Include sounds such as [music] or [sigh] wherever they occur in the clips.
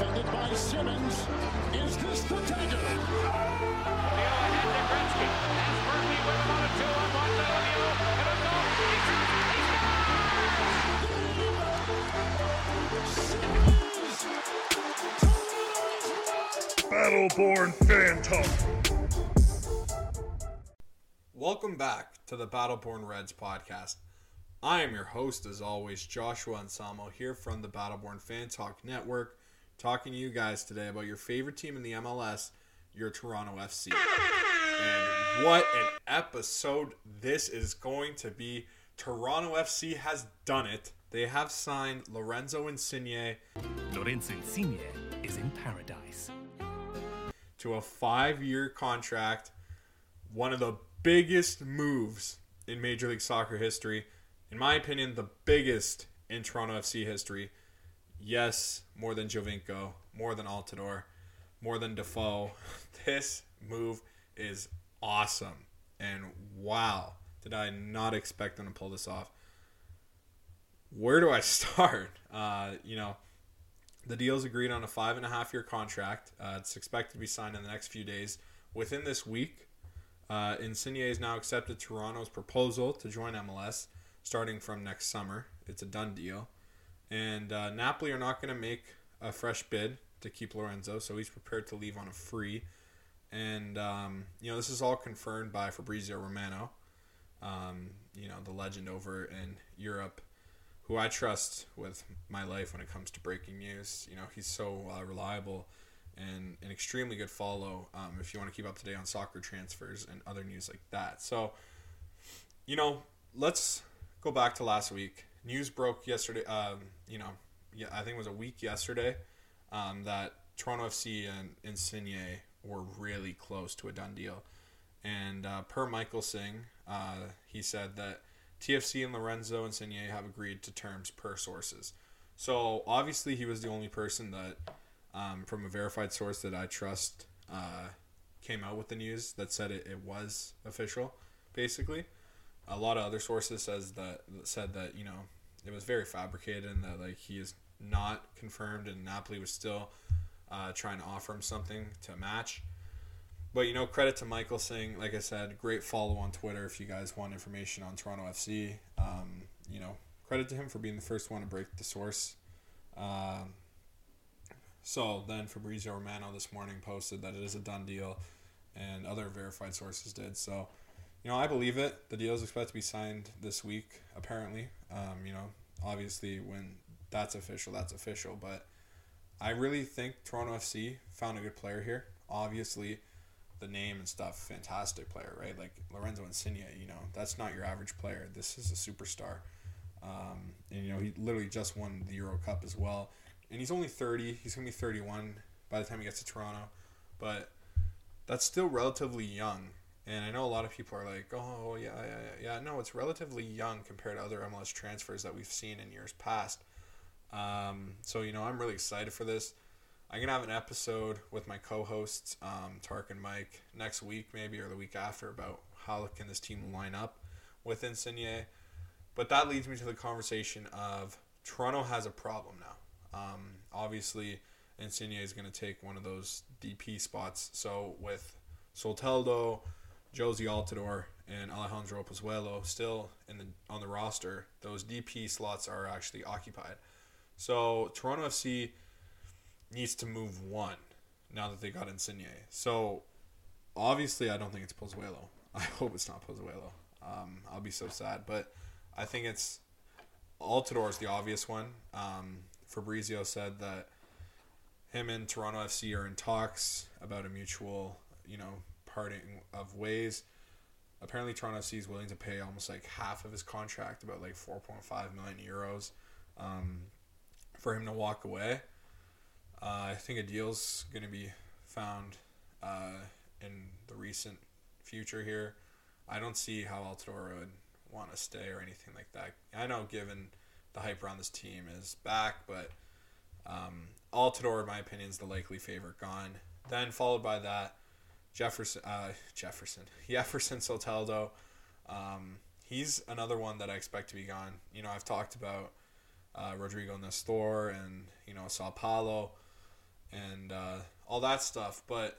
defended by Simmons. Is this the dagger? Lemieux ahead to Gretzky. Has Murphy with him on a two-on-one to Lemieux. And a goal. He shoots. He scores! Battleborn Fan Talk. Welcome back to the Battleborn Reds podcast. I am your host, as always, Joshua Anselmo, here from the Battleborn Fan Talk Network, talking to you guys today about your favorite team in the MLS, your Toronto FC. And what an episode this is going to be. Toronto FC has done it. They have signed Lorenzo Insigne Lorenzo Insigne is in paradise. to a five year contract. One of the biggest moves in Major League Soccer history. In my opinion, the biggest in Toronto FC history. Yes, more than Giovinco, more than Altidore, more than Defoe. [laughs] This move is awesome. And wow, did I not expect them to pull this off. Where do I [laughs] start? Uh, you know, the deal's agreed on a five and a half year contract. Uh, it's expected to be signed in the next few days. Within this week, uh, Insigne has now accepted Toronto's proposal to join MLS starting from next summer. It's a done deal. And uh, Napoli are not going to make a fresh bid to keep Lorenzo, so he's prepared to leave on a free. And, um, you know, this is all confirmed by Fabrizio Romano, um, you know, the legend over in Europe who I trust with my life when it comes to breaking news. You know, he's so uh, reliable and an extremely good follow um, if you want to keep up to date on soccer transfers and other news like that. So, you know, let's go back to last week. News broke yesterday. Um, you know, yeah, I think it was a week yesterday um, that Toronto FC and Insigne were really close to a done deal. And uh, per Michael Singh, uh, he said that TFC and Lorenzo Insigne have agreed to terms per sources. So obviously, he was the only person that, um, from a verified source that I trust, uh, came out with the news that said it, it was official. Basically, a lot of other sources says that said that you know it was very fabricated and that like he is not confirmed and Napoli was still uh, trying to offer him something to match. But you know, credit to Michael Singh. Like I said, great follow on Twitter if you guys want information on Toronto FC. Um, you know, credit to him for being the first one to break the source. Um, so then Fabrizio Romano this morning posted that it is a done deal, and other verified sources did. So, you know, I believe it. The deal is expected to be signed this week, apparently. Um, you know, obviously when that's official, that's official. But I really think Toronto FC found a good player here. Obviously, the name and stuff, fantastic player, right? Like Lorenzo Insigne, you know, that's not your average player. This is a superstar. Um, and, you know, he literally just won the Euro Cup as well. And he's only 30. He's going to be 31 by the time he gets to Toronto. But that's still relatively young. And I know a lot of people are like, oh, yeah, yeah, yeah. yeah. No, it's relatively young compared to other MLS transfers that we've seen in years past. Um, so, you know, I'm really excited for this. I'm gonna have an episode with my co-hosts, um, Tark and Mike, next week maybe or the week after about how can this team line up with Insigne. But that leads me to the conversation of Toronto has a problem now. Um, obviously, Insigne is going to take one of those DP spots. So with Soteldo, Jozy Altidore, and Alejandro Pozuelo still in the on the roster, those DP slots are actually occupied. So Toronto FC needs to move one now that they got Insigne. So obviously, I don't think it's Pozuelo. [laughs] I hope it's not Pozuelo. Um, I'll be so sad, but I think it's Altidore is the obvious one. Um, Fabrizio said that him and Toronto FC are in talks about a mutual, you know, parting of ways. Apparently, Toronto FC is willing to pay almost like half of his contract, about like 4.5 million euros, um, for him to walk away. Uh, I think a deal's going to be found uh, in the recent future here. I don't see how Altidore would want to stay or anything like that. I know, given the hype around this team is back, but um, Altidore, in my opinion, is the likely favorite gone. Then followed by that, Jefferson, uh, Jefferson, [laughs] Jefferson Soteldo. Um, he's another one that I expect to be gone. You know, I've talked about uh, Rodrigo Nestor and you know Sao Paulo. and uh, all that stuff. But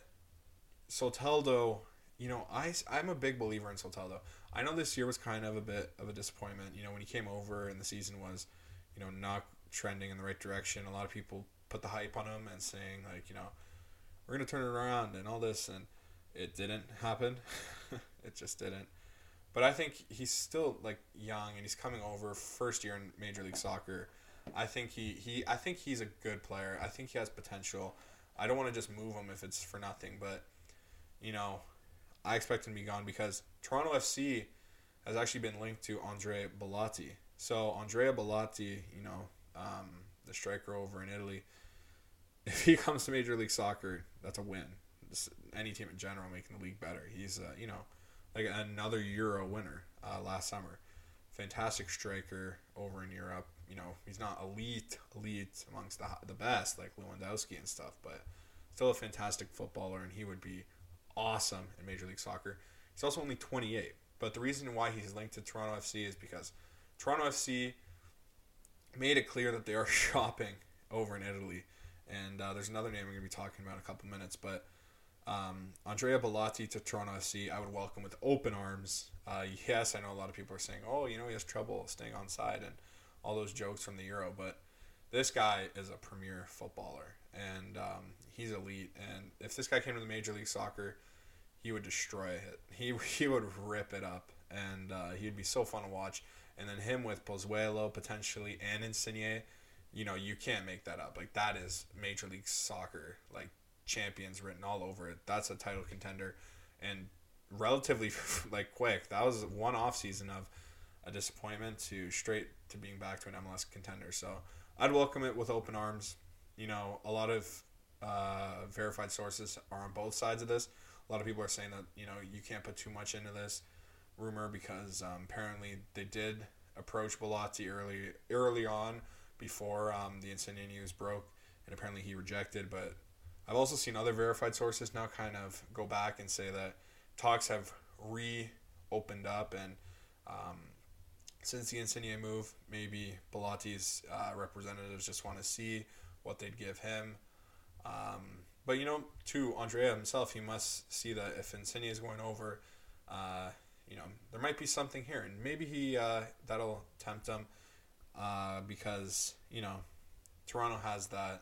Soteldo, you know, I I'm a big believer in Soteldo. I know this year was kind of a bit of a disappointment. You know, when he came over and the season was, you know, not trending in the right direction. A lot of people put the hype on him and saying like, you know, we're gonna turn it around and all this, and it didn't happen. [laughs] it just didn't. But I think he's still like young and he's coming over first year in Major League Soccer. I think he, he I think he's a good player. I think he has potential. I don't want to just move him if it's for nothing, but you know, I expect him to be gone because Toronto FC has actually been linked to Andre Belotti. So Andrea Belotti, you know, um, the striker over in Italy, [laughs] if he comes to Major League Soccer, that's a win. Any team in general making the league better. He's, uh, you know, like another Euro winner uh, last summer. Fantastic striker over in Europe. You know, he's not elite, elite amongst the the best like Lewandowski and stuff, but still a fantastic footballer, and he would be awesome in Major League Soccer. He's also only 28, but the reason why he's linked to Toronto FC is because Toronto FC made it clear that they are [laughs] shopping over in Italy, and uh, there's another name we're gonna be talking about in a couple minutes, but um, Andrea Belotti to Toronto FC, I would welcome with open arms. Uh, yes, I know a lot of people are saying, oh, you know, he has trouble staying on side and all those jokes from the Euro, but this guy is a premier footballer and um, he's elite. And if this guy came to the Major League Soccer, he would destroy it. He, [laughs] he would rip it up and uh, he'd be so fun to watch. And then him with Pozuelo potentially and Insigne, you know, you can't make that up. Like, that is Major League Soccer. Like, champions written all over it. That's a title contender, and relatively [laughs] like quick. That was one off season of a disappointment to straight to being back to an MLS contender. So I'd welcome it with open arms. You know, a lot of uh, verified sources are on both sides of this. A lot of people are saying that you know you can't put too much into this rumor because um, apparently they did approach Belotti early early on before um, the Insigne news broke, and apparently he rejected. But I've also seen other verified sources now kind of go back and say that talks have reopened up, and um, since the Insigne move, maybe Belotti's uh, representatives just want to see what they'd give him. Um, but you know, to Andrea himself, he must see that if Insigne is going over, uh, you know, there might be something here, and maybe he uh, that'll tempt him uh, because you know, Toronto has that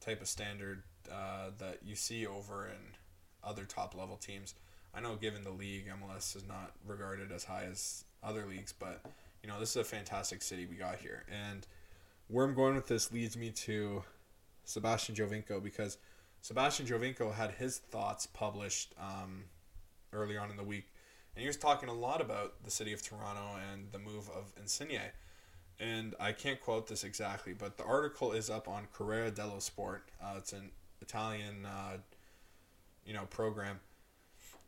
type of standard uh, that you see over in other top level teams. I know, given the league, MLS is not regarded as high as other leagues, but you know this is a fantastic city we got here, and where I'm going with this leads me to Sebastian Giovinco because Sebastian Giovinco had his thoughts published um, early on in the week, and he was talking a lot about the city of Toronto and the move of Insigne. And I can't quote this exactly, but the article is up on Corriere dello Sport. Uh, it's an Italian, uh, you know, program.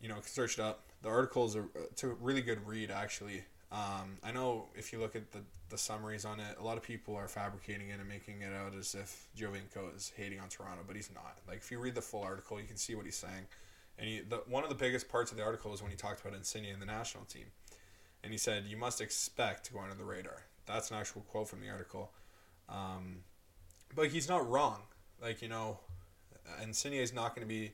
You know, search it up. The article is a, it's a really good read, actually. Um, I know if you look at the, the summaries on it, a lot of people are fabricating it and making it out as if Giovinco is hating on Toronto, but he's not. Like if you read the full article, you can see what he's saying. And he, the, one of the biggest parts of the article is when he talked about Insigne and the national team, and he said you must expect to go under the radar. That's an actual quote from the article. Um, but he's not wrong. Like you know, Insigne is not going to be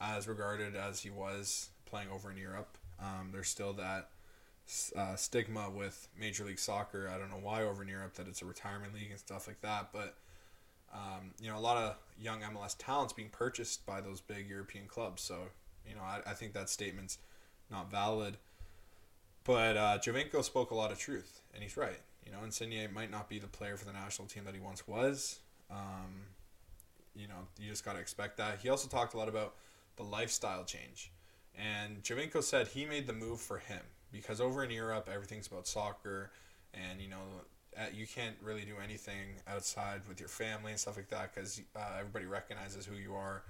as regarded as he was playing over in Europe. Um, there's still that uh, stigma with Major League Soccer. I don't know why over in Europe that it's a retirement league and stuff like that, but um, you know a lot of young MLS talents being purchased by those big European clubs. So you know I, I think that statement's not valid. But uh, Giovinco spoke a lot of truth, and he's right. You know, Insigne might not be the player for the national team that he once was. Um, you know, you just got to expect that. He also talked a lot about the lifestyle change. And Giovinco said he made the move for him because over in Europe, everything's about soccer, and you know, you can't really do anything outside with your family and stuff like that because uh, everybody recognizes who you are.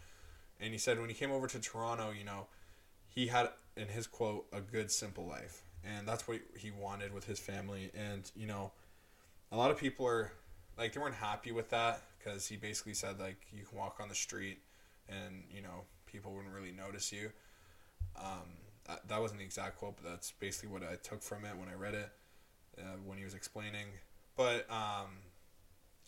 And he said when he came over to Toronto, you know, he had, in his quote, a good, simple life. And that's what he wanted with his family. And, you know, a lot of people are, like, they weren't happy with that because he basically said, like, you can walk on the street and, you know, people wouldn't really notice you. Um, that wasn't the exact quote, but that's basically what I took from it when I read it, uh, when he was explaining. But um,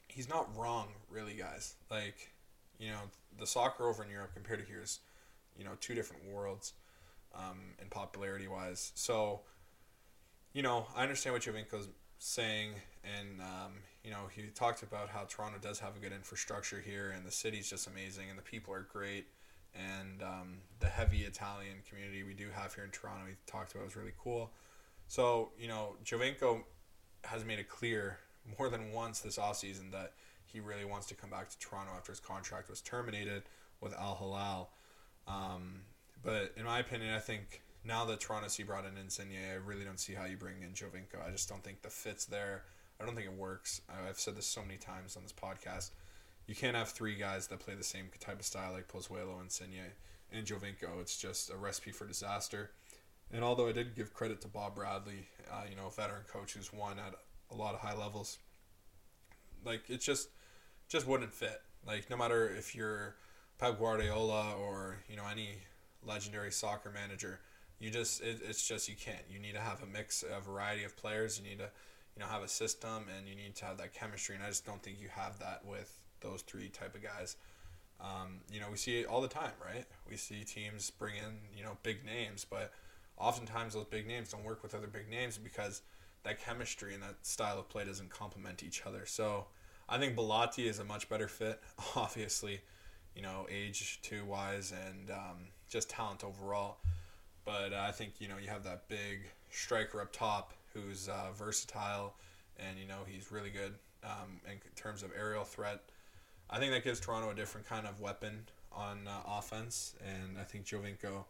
he's not wrong, really, guys. Like, you know, the soccer over in Europe compared to here is, you know, two different worlds, um, in popularity wise. So, you know, I understand what Giovinco's saying, and um, you know, he talked about how Toronto does have a good infrastructure here, and the city's just amazing, and the people are great, and um, the heavy Italian community we do have here in Toronto, he talked about was really cool. So, you know, Giovinco has made it clear more than once this offseason that he really wants to come back to Toronto after his contract was terminated with Al Hilal. Um, but in my opinion, I think now that Toronto FC brought in Insigne, I really don't see how you bring in Giovinco. I just don't think the fit's there. I don't think it works. I've said this so many times on this podcast. You can't have three guys that play the same type of style like Pozuelo, Insigne, and Giovinco. It's just a recipe for disaster. And although I did give credit to Bob Bradley, uh, you know, a veteran coach who's won at a lot of high levels, like it just just wouldn't fit. Like no matter if you're Pep Guardiola or you know any legendary soccer manager, you just it, it's just you can't. You need to have a mix, a variety of players. You need to you know have a system, and you need to have that chemistry. And I just don't think you have that with those three type of guys. Um, you know, we see it all the time, right? We see teams bring in you know big names, but oftentimes those big names don't work with other big names because that chemistry and that style of play doesn't complement each other. So I think Belotti is a much better fit, [laughs] obviously, you know, age two wise and um, just talent overall. But I think you know you have that big striker up top who's uh, versatile, and you know he's really good um, in terms of aerial threat. I think that gives Toronto a different kind of weapon on uh, offense, and I think Giovinco.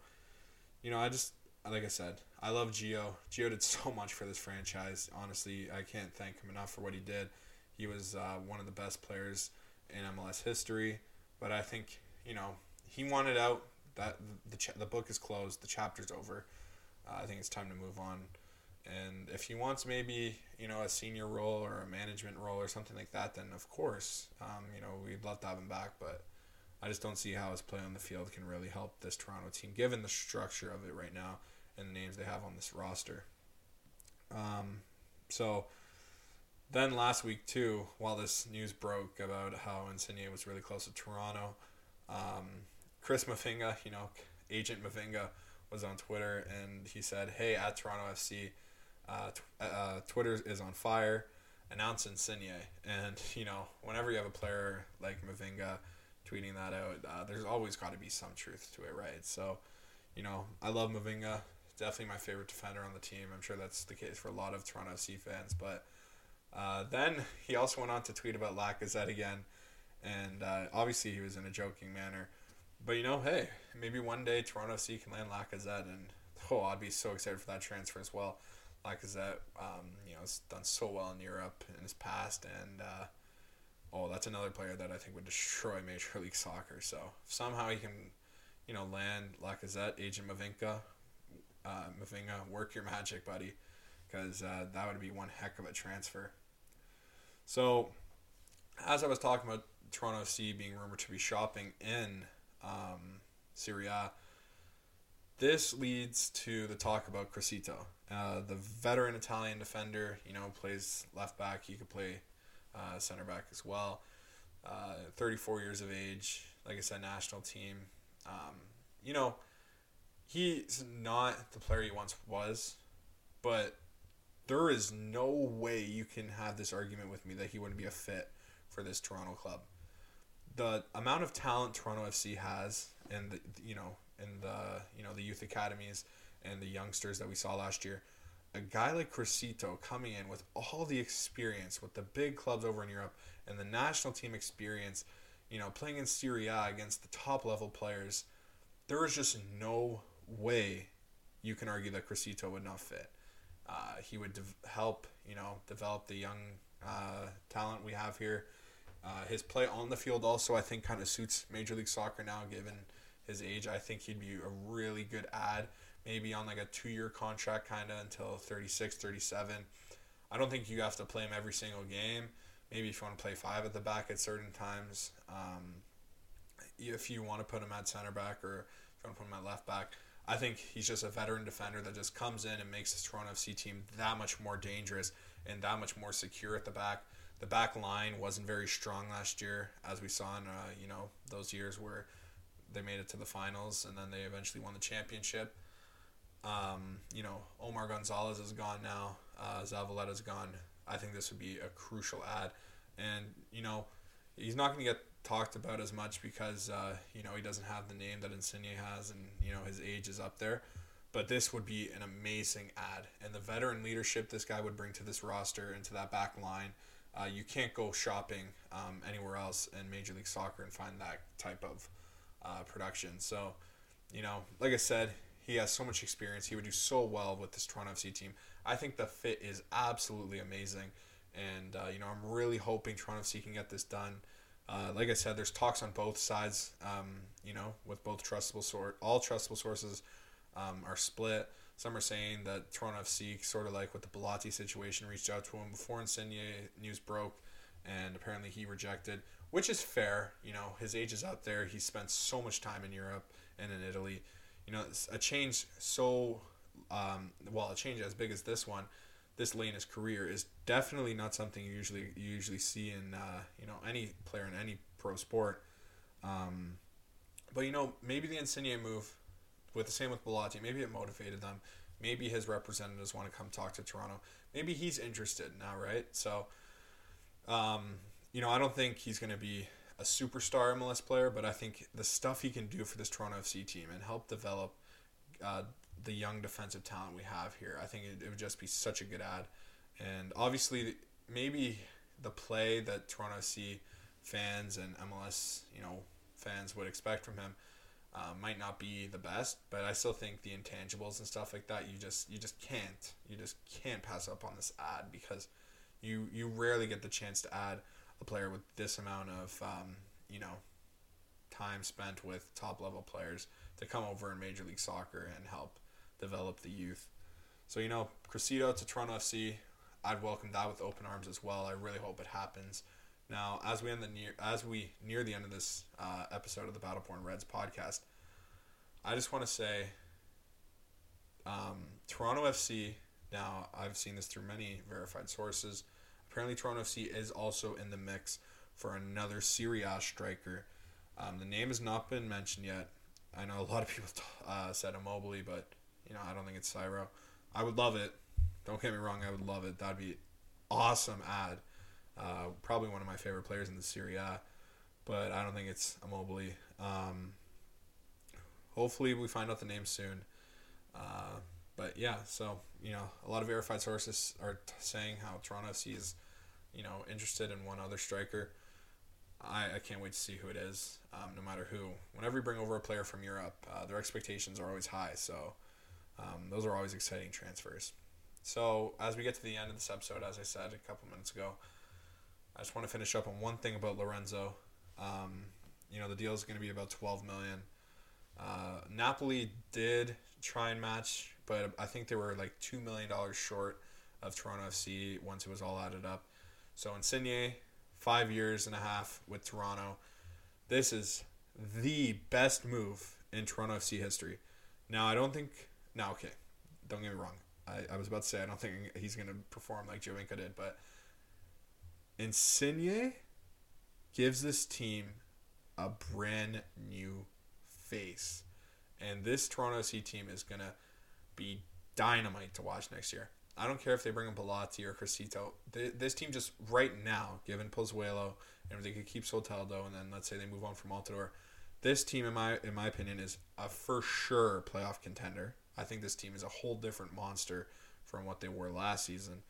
You know, I just like I said, I love Gio. Gio did [laughs] so much for this franchise. Honestly, I can't thank him enough for what he did. He was uh, one of the best players in MLS history. But I think you know he wanted out. That the ch- the book is closed. The chapter's over. Uh, I think it's time to move on. And if he wants maybe you know a senior role or a management role or something like that, then of course um, you know we'd love to have him back. But I just don't see how his play on the field can really help this Toronto team, given the structure of it right now and the names they have on this roster. Um, so then last week too, while this news broke about how Insigne was really close to Toronto, um, Chris Mavinga, you know, agent Mavinga, was on Twitter and he said, "Hey, at Toronto FC, uh, t- uh, Twitter is on fire. announcing Insigne." And you know, whenever you have a player like Mavinga tweeting that out, uh, there's always got to be some truth to it, right? So, you know, I love Mavinga definitely my favorite defender on the team. I'm sure that's the case for a lot of Toronto FC fans. But uh, then he also went on to tweet about Lacazette again, and uh, obviously he was in a joking manner. But you know, hey, maybe one day Toronto FC can land Lacazette, and oh, I'd be so excited for that transfer as well. Lacazette, um, you know, has done so well in Europe in his past, and uh, oh, that's another player that I think would destroy [laughs] Major League Soccer. So somehow he can, you know, land Lacazette, Agent Mavinga, uh, Mavinga, work your magic, buddy, because uh, that would be one heck of a transfer. So, as I was talking about Toronto FC being rumored to be shopping in um, Serie A, this leads to the talk about Criscito, uh, the veteran Italian defender. You know, plays left back. He could play uh, center back as well. Uh, 34 years of age. Like I said, national team. Um, you know, he's not the player he once was, but there is no way you can have this argument with me that he wouldn't be a fit for this Toronto club. The amount of talent Toronto FC has, and the you know, in the you know the youth academies and the youngsters that we saw last year, a guy like Criscito coming in with all the experience with the big clubs over in Europe and the national team experience, you know, playing in Serie A against the top level players, there is just no way you can argue that Criscito would not fit. Uh, he would de- help, you know, develop the young uh, talent we have here. Uh, his play on the field also, I think, kind of suits Major League Soccer now, given his age. I think he'd be a really good ad, maybe on like a two year contract, kind of until 36, 37. I don't think you have to play him every single game. Maybe if you want to play five at the back at certain times, um, if you want to put him at center back or if you want to put him at left back, I think he's just a veteran defender that just comes in and makes this Toronto FC team that much more dangerous and that much more secure at the back. the back line wasn't very strong last year, as we saw in uh, you know those years where they made it to the finals and then they eventually won the championship. Um, you know, Omar Gonzalez is gone now. Uh, Zavaleta's gone. I think this would be a crucial ad, and you know, he's not going to get talked about as much because uh, you know he doesn't have the name that Insigne has, and you know his age is up there. But this would be an amazing ad, and the veteran leadership this guy would bring to this roster and to that back line. Uh, you can't go shopping um, anywhere else in Major League Soccer and find that type of uh, production. So, you know, like I said, he has so much experience. He would do so well with this Toronto FC team. I think the fit is absolutely amazing. And, uh, you know, I'm really hoping Toronto FC can get this done. Uh, like I said, there's talks on both sides, um, you know, with both trustable source, all trustable sources um, are split. Some are saying that Toronto FC, sort of like with the Belotti situation, reached out to him before Insigne news broke, and apparently he rejected, which is fair. You know, his age is out there. He spent so much time in Europe and in Italy you know, a change so um, well, a change as big as this one, this late in his career is definitely not something you usually you usually see in uh, you know any player in any pro sport. Um, but you know, maybe the Insigne move, with the same with Belotti, maybe it motivated them. Maybe his representatives want to come talk to Toronto. Maybe he's interested now, right? So, um, you know, I don't think he's going to be a superstar MLS player, but I think the stuff he can do for this Toronto FC team and help develop uh, the young defensive talent we have here, I think it, it, would just be such a good ad. And obviously, maybe the play that Toronto FC fans and MLS, you know, fans would expect from him uh, might not be the best, but I still think the intangibles and stuff like that, you just you just can't you just can't pass up on this ad because you you rarely get the chance to add a player with this amount of um, you know time spent with top level players to come over in Major League Soccer and help develop the youth. So you know, Criscito to Toronto FC, I'd welcome that with open arms as well. I really hope it happens. Now, as we end the near as we near the end of this uh, episode of the Battleborn Reds podcast, I just want to say, um, Toronto FC. Now, I've seen this through many verified sources. Apparently, Toronto FC is also in the mix for another Serie A striker. Um, the name has not been mentioned yet. I know a lot of people [laughs] uh, said Immobile, but you know I don't think it's Ciro. I would love it. Don't get me wrong, I would love it. That'd be awesome ad. Uh, probably one of my favorite players in the Serie A, but I don't think it's Immobile. Um, hopefully, we find out the name soon. Uh, but yeah, so you know, a lot of verified sources are t- saying how Toronto FC is you know, interested in one other striker. I, I can't wait to see who it is, um, no matter who. Whenever you bring over a player from Europe, uh, their expectations are always high, so um, those are always exciting transfers. So, as we get to the end of this episode, as I said a couple minutes ago, I just want to finish up on one thing about Lorenzo. Um, you know, the deal is going to be about 12 million. Uh, Napoli did try and match, but I think they were like $2 million short of Toronto FC once it was all added up. So Insigne, five years and a half with Toronto. This is the best move in Toronto FC history. Now I don't think. Now okay, don't get me wrong. I, I was about to say I don't think he's gonna perform like Giovinco did, but Insigne gives this team a brand new face, and this Toronto FC team is gonna be dynamite to watch next year. I don't care if they bring in Belotti or Criscito. This team just right now, given Pozuelo, and if they could keep Soteldo, and then let's say they move on from Altidore, this team, in my in my opinion, is a for sure playoff contender. I think this team is a whole different monster from what they were last season.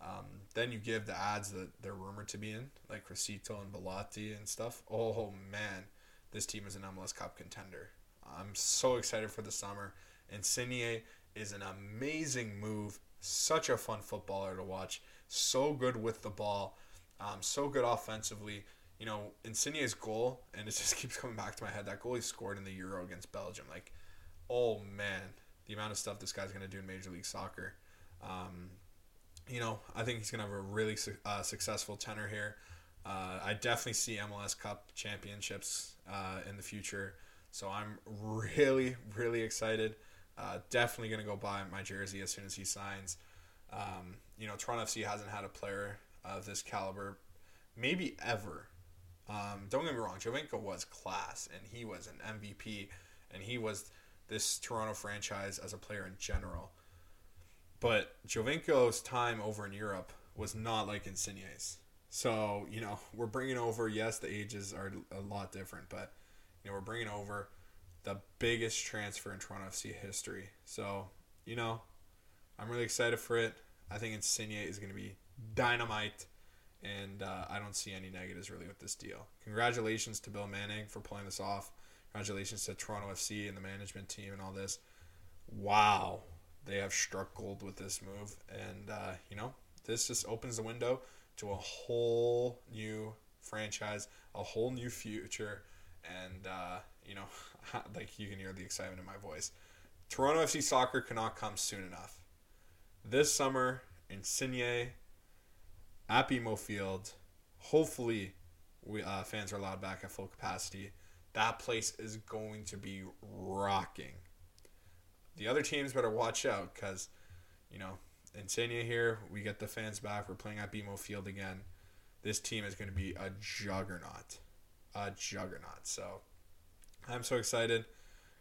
Um, then you give the ads that they're rumored to be in, like Criscito and Belotti and stuff. Oh man, this team is an MLS Cup contender. I'm so excited for the summer. Insigne is an amazing move such a fun footballer to watch. So good with the ball. Um, so good offensively. You know, Insigne's goal, and it [laughs] just keeps coming back to my head. That goal he scored in the Euro against Belgium. Like, oh man, the amount of stuff this guy's to do in Major League Soccer. Um, you know, I think he's to have a really su- uh, successful tenor here. Uh, I definitely see MLS Cup championships uh, in the future. So I'm really, really excited. Uh, definitely going to go buy my jersey as soon as he signs. Um, you know, Toronto FC hasn't had a player of this caliber maybe ever. Um, don't get me wrong, Giovinco was class and he was an MVP and he was this Toronto franchise as a player in general. But Giovinco's time over in Europe was not like Insigne's. So, you know, we're bringing over, yes, the ages are a lot different, but, you know, we're bringing over the biggest transfer in Toronto FC history. So, you know, I'm really excited for it. I think Insigne is going to be dynamite, and uh, I don't see any negatives really with this deal. Congratulations to Bill Manning for pulling this off. Congratulations to Toronto FC and the management team and all this. Wow, they have struck gold with this move, and uh, you know this just opens the window to a whole new franchise, a whole new future, and uh, you know, [laughs] like you can hear the excitement in my voice. Toronto FC soccer cannot come soon enough. This summer, Insigne at BMO Field. Hopefully, we uh, fans are allowed back at full capacity. That place is going to be rocking. The other teams better watch out because, you know, Insigne here, we get the fans back. We're playing at BMO Field again. This team is going to be a juggernaut. Juggernaut. So, I'm so excited.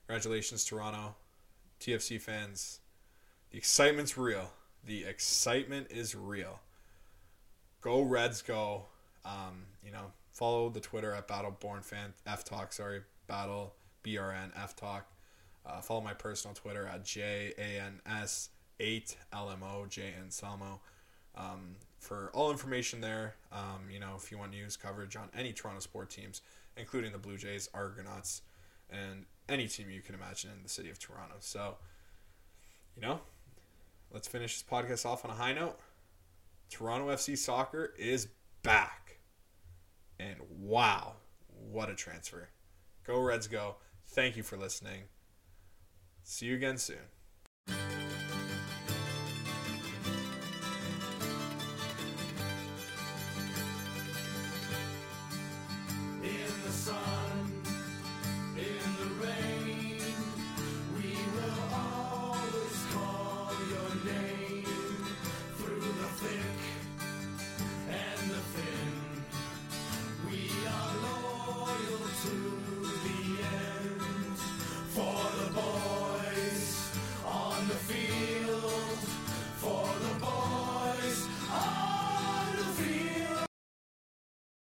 Congratulations, Toronto. TFC fans. The excitement's real. The excitement is real. Go Reds, go. Um, you know, follow the Twitter at Battleborn Fan F Talk. Sorry, Battle BRN F Talk. Uh, follow my personal Twitter at J A N S eight LMO J N Salmo. Um, for all information there, um, you know, if you want news coverage on any Toronto sport teams, including the Blue Jays, Argonauts, and any team you can imagine in the city of Toronto. So, you know, let's finish this podcast off on a high note. Toronto FC soccer is back. And wow, what a transfer. Go Reds, go. Thank you for listening. See you again soon.